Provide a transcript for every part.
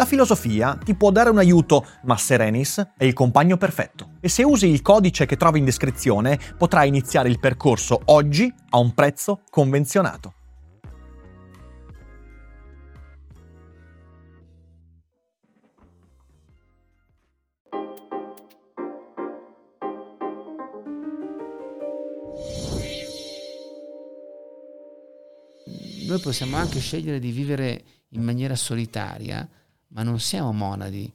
La filosofia ti può dare un aiuto, ma Serenis è il compagno perfetto. E se usi il codice che trovi in descrizione, potrai iniziare il percorso oggi a un prezzo convenzionato. Noi possiamo anche scegliere di vivere in maniera solitaria ma non siamo monadi.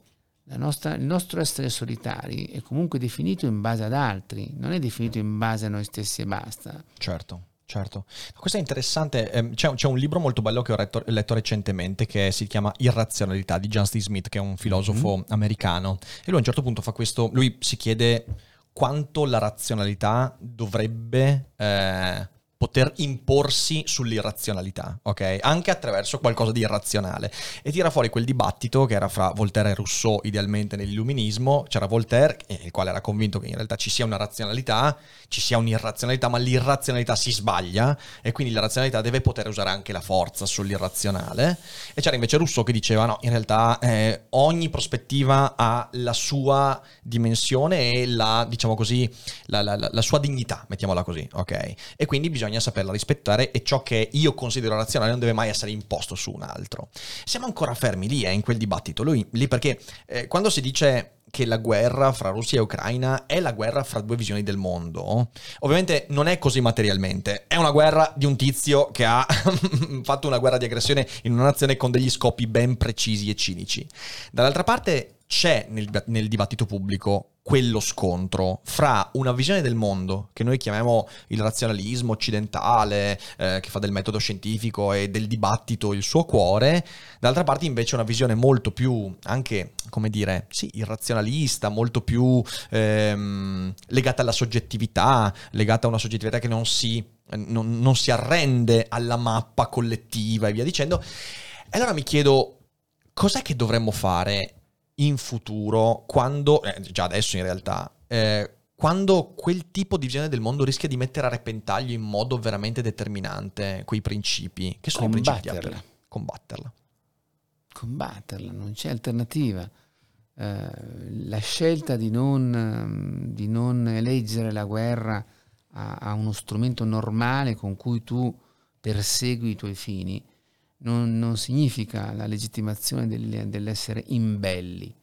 Nostra, il nostro essere solitari è comunque definito in base ad altri, non è definito in base a noi stessi e basta. Certo. Certo, questo è interessante. Ehm, c'è, c'è, un libro molto bello che ho letto, letto, recentemente che si chiama Irrazionalità di John Steve Smith, che è un filosofo mm-hmm. americano. E lui a un certo punto fa questo: lui si chiede quanto la razionalità dovrebbe eh, poter imporsi sull'irrazionalità, ok? Anche attraverso qualcosa di irrazionale. E tira fuori quel dibattito che era fra Voltaire e Rousseau, idealmente nell'illuminismo. C'era Voltaire, il quale era convinto che in realtà ci sia una razionalità, ci sia un'irrazionalità, ma l'irrazionalità si sbaglia e quindi la razionalità deve poter usare anche la forza sull'irrazionale. E c'era invece Rousseau che diceva no, in realtà eh, ogni prospettiva ha la sua dimensione e la, diciamo così, la, la, la sua dignità, mettiamola così, ok? E quindi bisogna bisogna saperla rispettare e ciò che io considero razionale non deve mai essere imposto su un altro. Siamo ancora fermi lì, eh, in quel dibattito, lui, lì perché eh, quando si dice che la guerra fra Russia e Ucraina è la guerra fra due visioni del mondo. Ovviamente non è così materialmente, è una guerra di un tizio che ha fatto una guerra di aggressione in una nazione con degli scopi ben precisi e cinici. Dall'altra parte c'è nel, nel dibattito pubblico quello scontro fra una visione del mondo che noi chiamiamo il razionalismo occidentale, eh, che fa del metodo scientifico e del dibattito il suo cuore, d'altra parte invece una visione molto più, anche, come dire, sì, irrazionalista, molto più ehm, legata alla soggettività, legata a una soggettività che non si, non, non si arrende alla mappa collettiva e via dicendo. E allora mi chiedo, cos'è che dovremmo fare in futuro, quando, eh, già adesso in realtà, eh, quando quel tipo di visione del mondo rischia di mettere a repentaglio in modo veramente determinante quei principi, che sono Combatterla. i principi Combatterla. Combatterla, non c'è alternativa. Eh, la scelta di non, di non, eleggere la guerra a, a uno strumento normale con cui tu persegui i tuoi fini non, non significa la legittimazione del, dell'essere imbelli.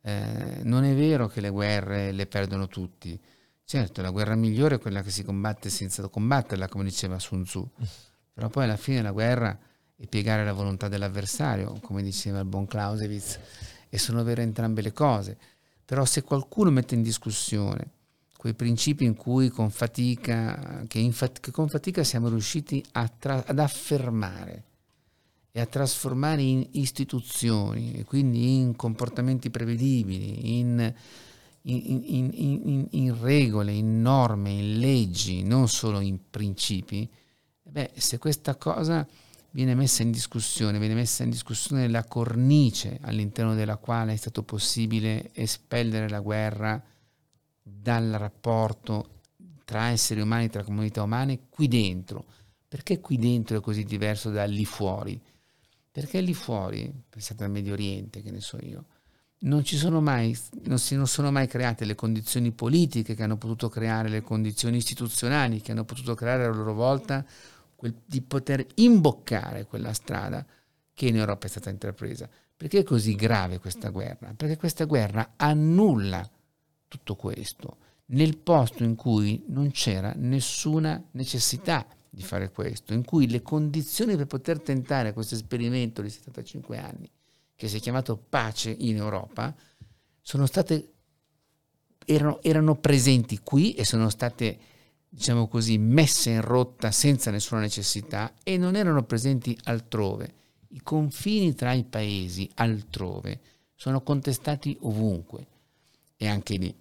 Eh, non è vero che le guerre le perdono tutti. Certo, la guerra migliore è quella che si combatte senza combatterla, come diceva Sun Tzu. Però poi alla fine la guerra è piegare la volontà dell'avversario, come diceva il buon Clausewitz, e sono vere entrambe le cose. Però se qualcuno mette in discussione quei principi in cui con fatica, che, fat- che con fatica siamo riusciti tra- ad affermare e a trasformare in istituzioni e quindi in comportamenti prevedibili, in, in, in, in, regole, in norme, in leggi, non solo in principi, beh, se questa cosa viene messa in discussione, viene messa in discussione la cornice all'interno della quale è stato possibile espellere la guerra dal rapporto tra esseri umani, tra comunità umane, qui dentro. Perché qui dentro è così diverso da lì fuori? Perché lì fuori, pensate al Medio Oriente, che ne so io, non, sono mai, non, si, non sono mai create le condizioni politiche che hanno potuto creare, le condizioni istituzionali che hanno potuto creare a loro volta quel, di poter imboccare quella strada che in Europa è stata intrapresa. Perché è così grave questa guerra? Perché questa guerra annulla tutto questo. nel posto in cui non c'era nessuna necessità di fare questo, in cui le condizioni per poter tentare questo esperimento di 75 anni, che si è chiamato pace in Europa, sono state, erano, erano presenti qui e sono state, diciamo così, messe in rotta senza nessuna necessità e non erano presenti altrove. I confini tra i paesi altrove sono contestati ovunque e anche lì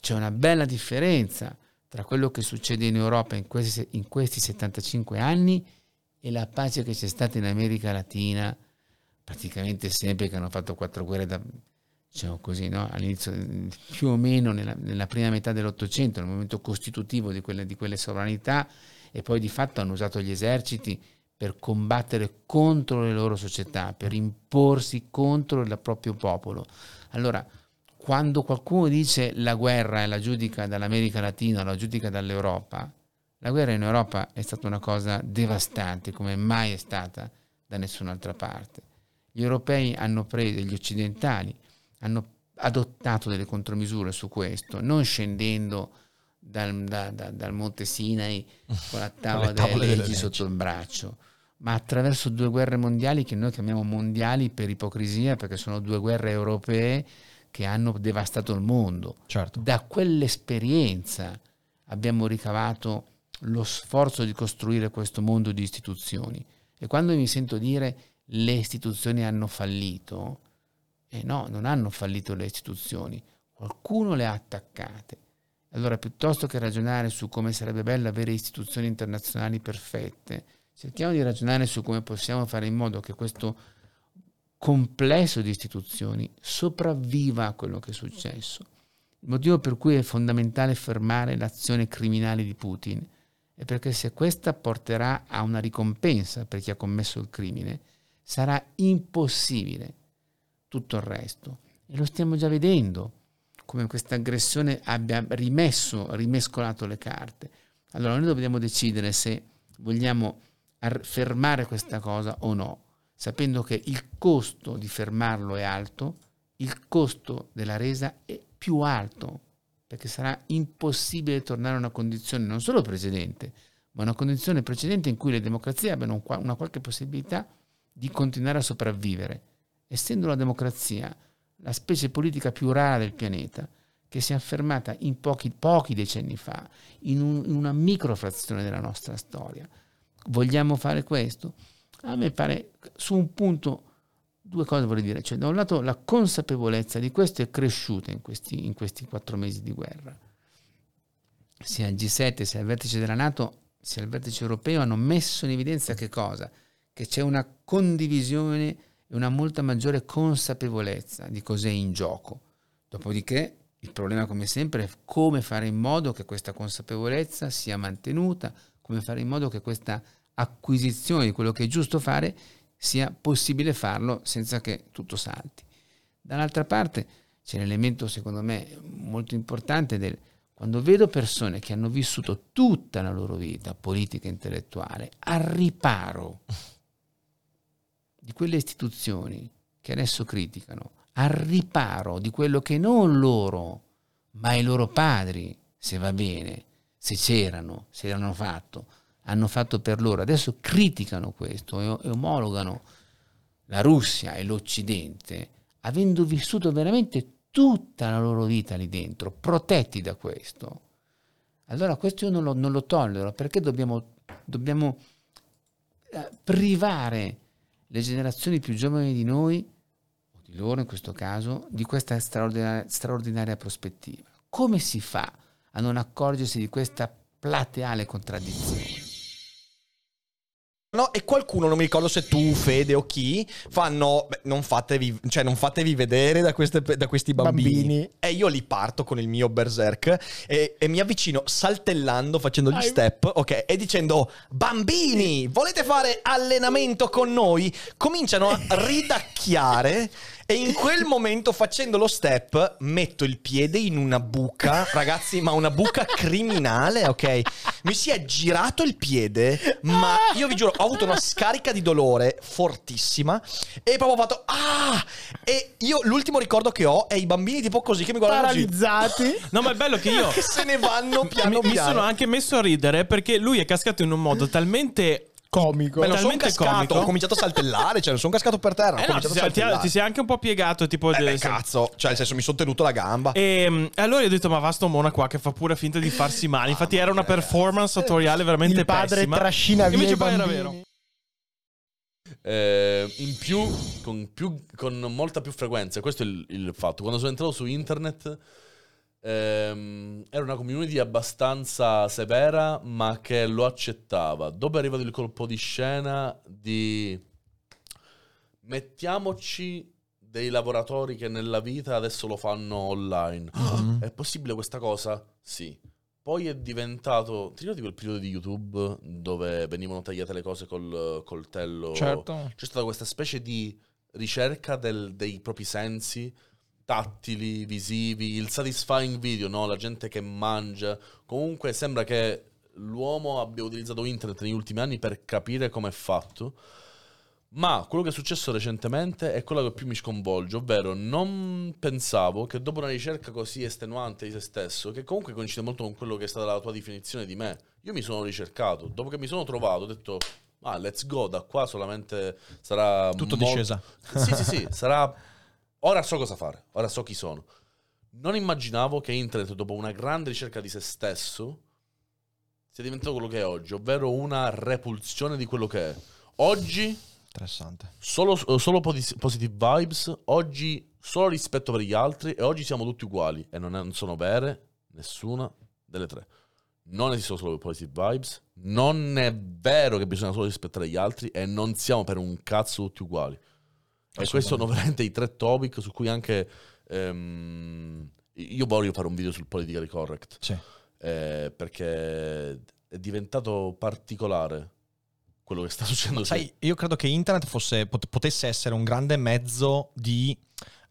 c'è una bella differenza tra quello che succede in Europa in questi, in questi 75 anni e la pace che c'è stata in America Latina praticamente sempre che hanno fatto quattro guerre da, diciamo così, no? all'inizio più o meno nella, nella, prima metà dell'Ottocento, nel momento costitutivo di quelle, di quelle sovranità e poi di fatto hanno usato gli eserciti per combattere contro le loro società, per imporsi contro il proprio popolo. Allora, quando qualcuno dice la guerra e la giudica dall'America Latina, la giudica dall'Europa, la guerra in Europa è stata una cosa devastante come mai è stata da nessun'altra parte. Gli europei hanno preso, gli occidentali hanno adottato delle contromisure su questo, non scendendo dal, da, da, dal Monte Sinai con la tavola delle, delle leggi sotto il braccio, ma attraverso due guerre mondiali che noi chiamiamo mondiali per ipocrisia, perché sono due guerre europee che hanno devastato il mondo. Certo. Da quell'esperienza abbiamo ricavato lo sforzo di costruire questo mondo di istituzioni. E quando mi sento dire le istituzioni hanno fallito, eh no, non hanno fallito le istituzioni, qualcuno le ha attaccate. Allora, piuttosto che ragionare su come sarebbe bello avere istituzioni internazionali perfette, cerchiamo di ragionare su come possiamo fare in modo che questo complesso di istituzioni sopravviva a quello che è successo. Il motivo per cui è fondamentale fermare l'azione criminale di Putin è perché se questa porterà a una ricompensa per chi ha commesso il crimine, sarà impossibile tutto il resto. E lo stiamo già vedendo, come questa aggressione abbia rimesso, rimescolato le carte. Allora noi dobbiamo decidere se vogliamo fermare questa cosa o no sapendo che il costo di fermarlo è alto, il costo della resa è più alto, perché sarà impossibile tornare a una condizione non solo precedente, ma una condizione precedente in cui le democrazie abbiano una qualche possibilità di continuare a sopravvivere, essendo la democrazia la specie politica più rara del pianeta, che si è affermata in pochi, pochi decenni fa, in, un, in una microfrazione della nostra storia. Vogliamo fare questo? A me pare su un punto due cose vorrei dire, cioè da un lato la consapevolezza di questo è cresciuta in questi, in questi quattro mesi di guerra, sia il G7 sia il vertice della Nato sia il vertice europeo hanno messo in evidenza che cosa? Che c'è una condivisione e una molta maggiore consapevolezza di cos'è in gioco. Dopodiché il problema come sempre è come fare in modo che questa consapevolezza sia mantenuta, come fare in modo che questa acquisizione di quello che è giusto fare sia possibile farlo senza che tutto salti. Dall'altra parte c'è l'elemento secondo me molto importante del quando vedo persone che hanno vissuto tutta la loro vita politica e intellettuale al riparo di quelle istituzioni che adesso criticano, al riparo di quello che non loro, ma i loro padri, se va bene, se c'erano, se l'hanno fatto, hanno fatto per loro, adesso criticano questo e, omologano la Russia e l'Occidente, avendo vissuto veramente tutta la loro vita lì dentro, protetti da questo. Allora questo io non lo, non lo tollero, perché dobbiamo, dobbiamo eh, privare le generazioni più giovani di noi, o di loro in questo caso, di questa straordinaria, straordinaria prospettiva. Come si fa a non accorgersi di questa plateale contraddizione? No, e qualcuno, non mi ricordo se tu, Fede o chi, fanno, beh, non, fatevi, cioè, non fatevi vedere da, queste, da questi bambini. bambini. E io li parto con il mio berserk e, e mi avvicino saltellando, facendo gli Ai. step, ok, e dicendo, bambini, volete fare allenamento con noi? Cominciano a ridacchiare E in quel momento, facendo lo step, metto il piede in una buca, ragazzi, ma una buca criminale, ok? Mi si è girato il piede, ma io vi giuro, ho avuto una scarica di dolore fortissima e proprio ho fatto ah! E io l'ultimo ricordo che ho è i bambini tipo così che mi guardano così. Paralizzati. No, ma è bello che io Che se ne vanno piano mi, mi piano. sono anche messo a ridere perché lui è cascato in un modo talmente Comico. Beh, non sono cascato, comico. ho cominciato a saltellare, cioè non sono cascato per terra, ho Eh no, ti, sei, ti- saltellare. ti sei anche un po' piegato, tipo. Eh beh, cazzo, cioè nel senso mi sono tenuto la gamba. E mm, allora io ho detto, ma va sto mona qua che fa pure finta di farsi male. Infatti era una performance attoriale veramente Il padre pessima. trascina via Invece poi era vero. Eh, in più con, più, con molta più frequenza, questo è il, il fatto. Quando sono entrato su internet ehm, era una community abbastanza severa, ma che lo accettava. Dopo è arrivato il colpo di scena di mettiamoci dei lavoratori che nella vita adesso lo fanno online. È possibile questa cosa? Sì. Poi è diventato. Ti ricordi quel periodo di YouTube dove venivano tagliate le cose col coltello? Certo. C'è stata questa specie di ricerca del- dei propri sensi tattili, visivi, il satisfying video, no? La gente che mangia. Comunque sembra che l'uomo abbia utilizzato internet negli ultimi anni per capire come è fatto. Ma quello che è successo recentemente è quello che più mi sconvolge, ovvero non pensavo che dopo una ricerca così estenuante di se stesso, che comunque coincide molto con quello che è stata la tua definizione di me, io mi sono ricercato, dopo che mi sono trovato ho detto, ah, let's go, da qua solamente sarà... Tutto mol- discesa. Sì, sì, sì, sarà... Ora so cosa fare, ora so chi sono. Non immaginavo che internet, dopo una grande ricerca di se stesso, sia diventato quello che è oggi, ovvero una repulsione di quello che è. Oggi Interessante. solo, solo posi- positive vibes, oggi solo rispetto per gli altri e oggi siamo tutti uguali e non, è- non sono vere nessuna delle tre. Non esistono solo positive vibes, non è vero che bisogna solo rispettare gli altri e non siamo per un cazzo tutti uguali. E questi sono veramente i tre topic su cui anche ehm, io voglio fare un video sul politically correct Sì. eh, perché è diventato particolare quello che sta succedendo. Sai, io credo che internet fosse, pot- potesse essere un grande mezzo di,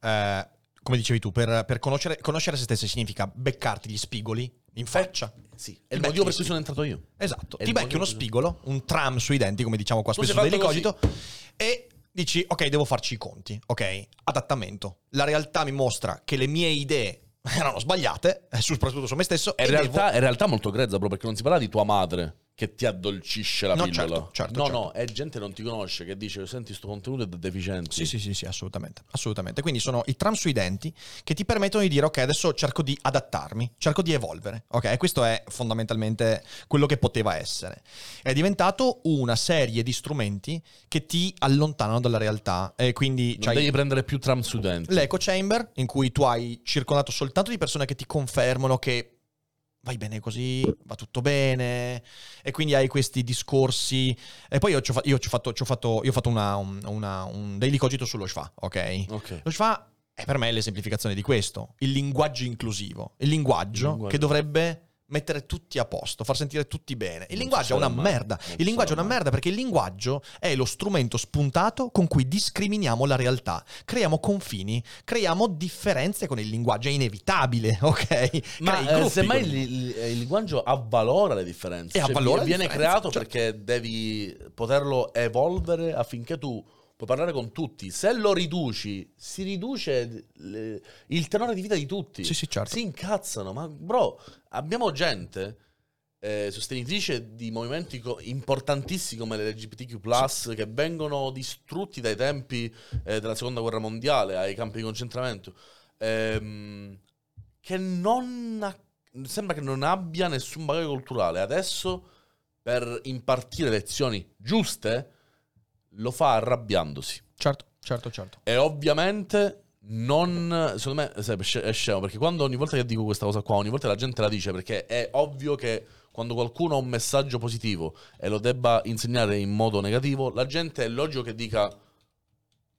eh, come dicevi tu, per, per conoscere, conoscere se stessi significa beccarti gli spigoli in faccia. sì, è il motivo per cui sono entrato io. Esatto, È ti becchi uno spigolo, un tram sui denti, come diciamo qua spesso sei su Daily fatto Cogito, e dici, ok, devo farci i conti, ok, adattamento. La realtà mi mostra che le mie idee erano sbagliate, eh, soprattutto su me stesso, È e in, realtà, devo- realtà molto grezza, proprio perché non si parla di tua madre che ti addolcisce la No, pillola. certo, certo, no, certo. no, è gente che non ti conosce che dice senti sto contenuto è deficiente. Sì, sì, sì, sì, assolutamente, assolutamente. Quindi sono i tram sui denti che ti permettono di dire ok, adesso cerco di adattarmi, cerco di evolvere. Ok, E questo è fondamentalmente quello che poteva essere. È diventato una serie di strumenti che ti allontanano dalla realtà e quindi Non devi prendere più tram studenti. l'echo chamber in cui tu hai circondato soltanto di persone che ti confermano che vai bene così, va tutto bene e quindi hai questi discorsi e poi io ci ho, fa- io fatto, fatto, io ho fatto una- un, una- un daily cogito sullo schwa, ok? Ok. Lo schwa è per me l'esemplificazione di questo, il linguaggio inclusivo, il linguaggio, Il linguaggio. che dovrebbe mettere tutti a posto, far sentire tutti bene. Il Non linguaggio è una mai, merda. non Il linguaggio è una mai. merda perché il linguaggio è lo strumento spuntato con cui discriminiamo la realtà. Creiamo confini, creiamo differenze con il linguaggio, è inevitabile, ok? Ma eh, semmai con- il, il- il linguaggio avvalora le differenze. E Cioè, avvalora viene differenze, creato certo. perché devi poterlo evolvere affinché tu puoi parlare con tutti. Se lo riduci, si riduce le- il tenore di vita di tutti. Sì, sì, certo. Si incazzano, ma bro, abbiamo gente eh, sostenitrice di movimenti co- importantissimi come l'LGBTQ+, che vengono distrutti dai tempi eh, della seconda guerra mondiale ai campi di concentramento, ehm, che non ha- sembra che non abbia nessun bagaglio culturale. Adesso, per impartire lezioni giuste, lo fa arrabbiandosi. Certo, certo, certo. E ovviamente non. Secondo me sai, è scemo perché quando ogni volta che dico questa cosa qua, ogni volta la gente la dice perché è ovvio che quando qualcuno ha un messaggio positivo e lo debba insegnare in modo negativo, la gente è logico che dica.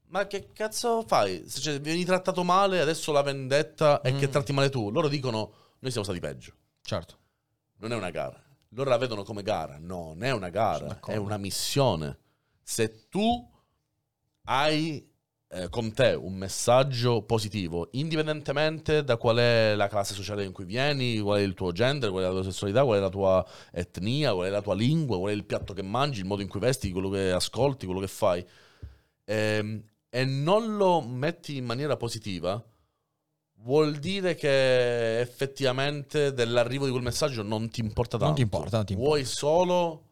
Ma che cazzo fai? Se cioè, vieni trattato male, adesso la vendetta è che tratti male tu. Loro dicono: Noi siamo stati peggio. Certo. Non è una gara. Loro la vedono come gara. No, non è una gara, è una missione. Se tu hai eh, con te un messaggio positivo, indipendentemente da qual è la classe sociale in cui vieni, qual è il tuo gender, qual è la tua sessualità, qual è la tua etnia, qual è la tua lingua, qual è il piatto che mangi, il modo in cui vesti, quello che ascolti, quello che fai, ehm, e non lo metti in maniera positiva, vuol dire che effettivamente dell'arrivo di quel messaggio non ti importa tanto. Non ti importa, non ti importa. Vuoi solo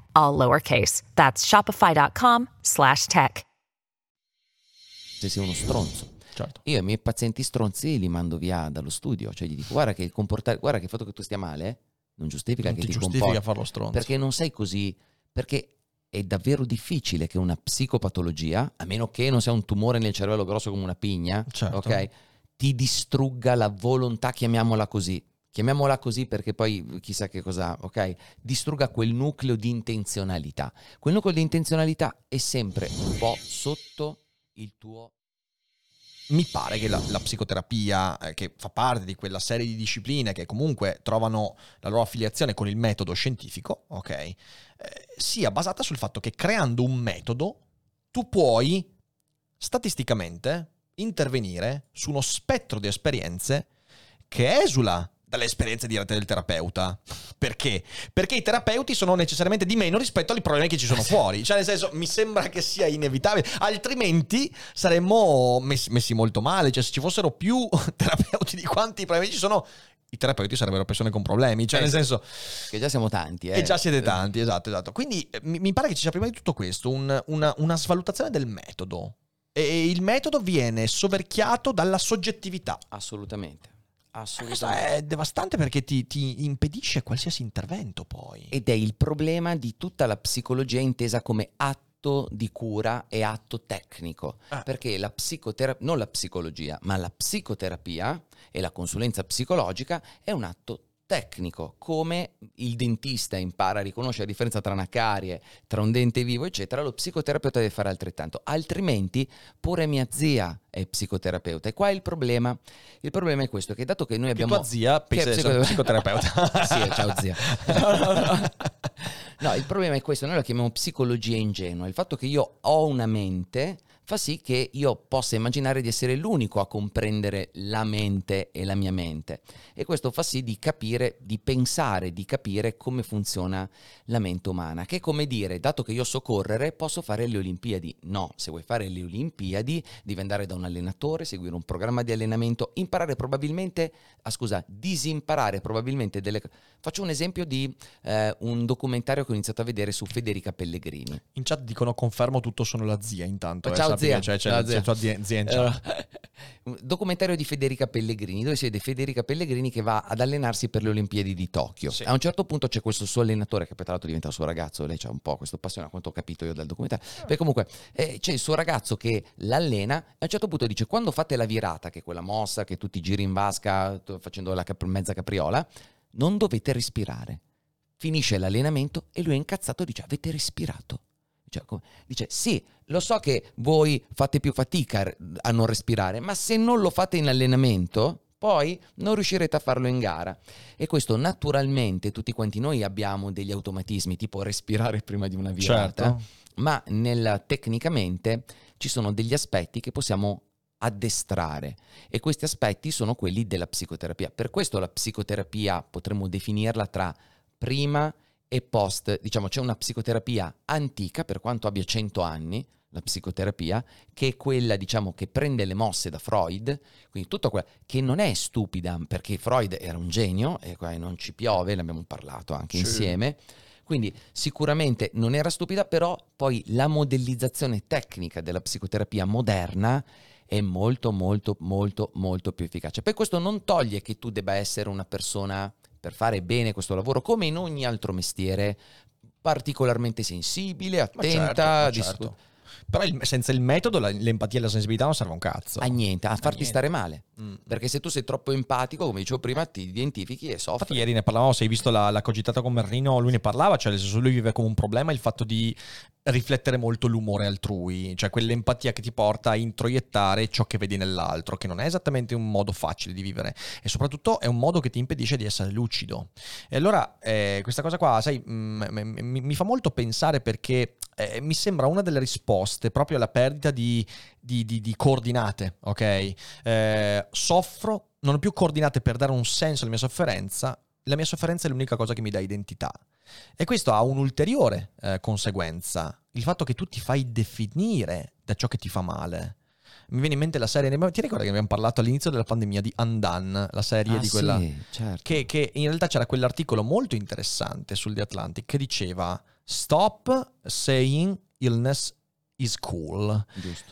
all lowercase. That's shopify.com slash tech. se sei uno stronzo. Certo. Io i miei pazienti stronzi li mando via dallo studio, cioè gli dico guarda che il comportare, guarda che il fatto che tu stia male non giustifica Non che ti ti, giustifica comporti, farlo stronzo. perché non sei così, perché è davvero difficile che una psicopatologia, a meno che non sia un tumore nel cervello grosso come una pigna, Certo. ok, ti distrugga la volontà, chiamiamola così. Chiamiamola così perché poi chissà che cosa, ok? Distrugga quel nucleo di intenzionalità. Quel nucleo di intenzionalità è sempre un po' sotto il tuo mi pare che la, la psicoterapia, eh, che fa parte di quella serie di discipline che comunque trovano la loro affiliazione con il metodo scientifico, ok, eh, sia basata sul fatto che creando un metodo tu puoi statisticamente intervenire su uno spettro di esperienze che esula dalle esperienze dirette del terapeuta. Perché? Perché i terapeuti sono necessariamente di meno rispetto ai problemi che ci sono fuori. Cioè, nel senso, mi sembra che sia inevitabile. Altrimenti saremmo messi, messi molto male. Cioè, se ci fossero più terapeuti di quanti problemi ci sono, i terapeuti sarebbero persone con problemi. Cioè, Eh, nel senso, che già siamo tanti, eh. e già siete tanti, esatto, esatto. Quindi eh, mi, mi pare che ci sia prima di tutto questo, un- una, una svalutazione del metodo. E il metodo viene soverchiato dalla soggettività. Assolutamente. Questo Assolutamente. è devastante perché ti, ti impedisce qualsiasi intervento poi. Ed è il problema di tutta la psicologia intesa come atto di cura e atto tecnico. Ah. Perché la psicoterapia, non la psicologia, ma la psicoterapia e la consulenza psicologica è un atto tecnico, come il dentista impara a riconoscere la differenza tra una carie, tra un dente vivo, eccetera, lo psicoterapeuta deve fare altrettanto. Altrimenti, pure mia zia è psicoterapeuta. E qua il problema. Il problema è questo, che dato che noi Che abbiamo... tua zia Che pensa di essere psicoterapeuta. sì, ciao zia. No, no, no. No, il problema è questo, noi la chiamiamo psicologia ingenua. Il fatto che io ho una mente fa sì che io possa immaginare di essere l'unico a comprendere la mente e la mia mente. E questo fa sì di capire, di pensare, di capire come funziona la mente umana. Che è come dire, dato che io so correre, posso fare le Olimpiadi. No, se vuoi fare le Olimpiadi, devi andare da un allenatore, seguire un programma di allenamento, imparare probabilmente, ah scusa, disimparare probabilmente delle... Faccio un esempio di eh, un documentario che ho iniziato a vedere su Federica Pellegrini. In chat dicono confermo tutto sono la zia intanto. eh, Ciao, sappi zia. che C'è, Ciao, c'è zia. tua zia in chat. Un documentario di Federica Pellegrini dove si vede Federica Pellegrini che va ad allenarsi per le Olimpiadi di Tokyo. Sì. A un certo punto c'è questo suo allenatore che poi tra l'altro diventa il suo ragazzo, lei c'ha un po' questo passione a quanto ho capito io dal documentario. Perché comunque eh, c'è il suo ragazzo che l'allena e a un certo punto dice quando fate la virata, che è quella mossa che tu ti giri in vasca facendo la cap- mezza capriola, non dovete respirare. Finisce l'allenamento e lui è incazzato e dice avete respirato. Cioè, dice sì, lo so che voi fate più fatica a- a non respirare, ma se non lo fate in allenamento, poi non riuscirete a farlo in gara. E questo naturalmente tutti quanti noi abbiamo degli automatismi, tipo respirare prima di una virata, Certo. ma nel- tecnicamente ci sono degli aspetti che possiamo addestrare e questi aspetti sono quelli della psicoterapia. Per questo la psicoterapia potremmo definirla tra prima e post, diciamo c'è una psicoterapia antica per quanto abbia 100 anni, la psicoterapia, che è quella diciamo che prende le mosse da Freud, quindi tutto quello che non è stupida perché Freud era un genio e qua non ci piove, ne abbiamo parlato anche Sì. insieme. Quindi sicuramente non era stupida, però poi la modellizzazione tecnica della psicoterapia moderna è molto molto molto molto più efficace. Poi questo non toglie che tu debba essere una persona per fare bene questo lavoro, come in ogni altro mestiere, particolarmente sensibile, Ma attenta, certo, ma dis- certo. Però il- senza il metodo la- l'empatia e la sensibilità non serve a un cazzo. A niente, a farti niente. stare male. Mm. Perché se tu sei troppo empatico, come dicevo prima, ti identifichi e Infatti soffri. ieri ne parlavamo, se hai visto la, la cogitata con Merrino, lui ne parlava, cioè nel senso, lui vive come un problema il fatto di riflettere molto l'umore altrui, cioè quell'empatia che ti porta a introiettare ciò che vedi nell'altro, che non è esattamente un modo facile di vivere e soprattutto è un modo che ti impedisce di essere lucido. E allora eh, questa cosa qua, sai, mm, m- mi, mi fa molto pensare perché eh, mi sembra una delle risposte proprio alla perdita di, di- di- di coordinate, ok? Eh, soffro, non ho più coordinate per dare un senso alla mia sofferenza, la mia sofferenza è l'unica cosa che mi dà identità. E questo ha un'ulteriore eh, conseguenza, il fatto che tu ti fai definire da ciò che ti fa male. Mi viene in mente la serie, ti ricordi che abbiamo parlato all'inizio della pandemia di Undone, la serie Ah, di quella... sì, certo. Che, che in realtà c'era quell'articolo molto interessante sul The Atlantic che diceva Stop saying illness is cool.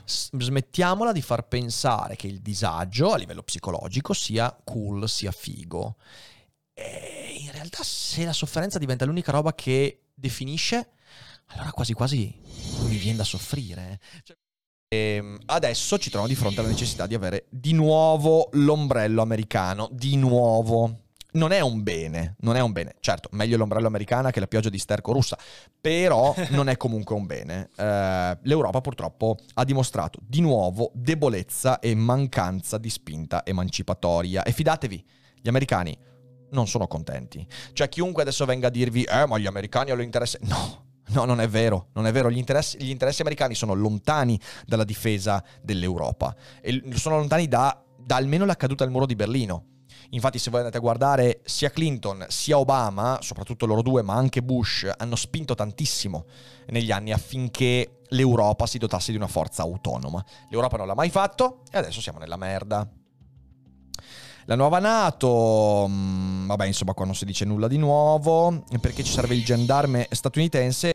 S- smettiamola di far pensare che il disagio a livello psicologico sia cool, sia figo. E in realtà se la sofferenza diventa l'unica roba che definisce, allora quasi quasi mi viene da soffrire. Cioè, ehm, adesso ci troviamo di fronte alla necessità di avere di nuovo l'ombrello americano, di nuovo. Non è un bene, non è un bene. Certo, meglio l'ombrello americana che la pioggia di sterco russa, però non è comunque un bene. Eh, L'Europa purtroppo ha dimostrato di nuovo debolezza e mancanza di spinta emancipatoria. E fidatevi, gli americani non sono contenti. Cioè chiunque adesso venga a dirvi, eh ma gli americani hanno interesse... No, no, non è vero, non è vero. Gli interessi, gli interessi americani sono lontani dalla difesa dell'Europa. E sono lontani da, da almeno la caduta del muro di Berlino. Infatti, se voi andate a guardare sia Clinton sia Obama, soprattutto loro due, ma anche Bush, hanno spinto tantissimo negli anni affinché l'Europa si dotasse di una forza autonoma. L'Europa non l'ha mai fatto e adesso siamo nella merda. La nuova Nato, mm, vabbè, insomma, qua non si dice nulla di nuovo, perché ci serve il gendarme statunitense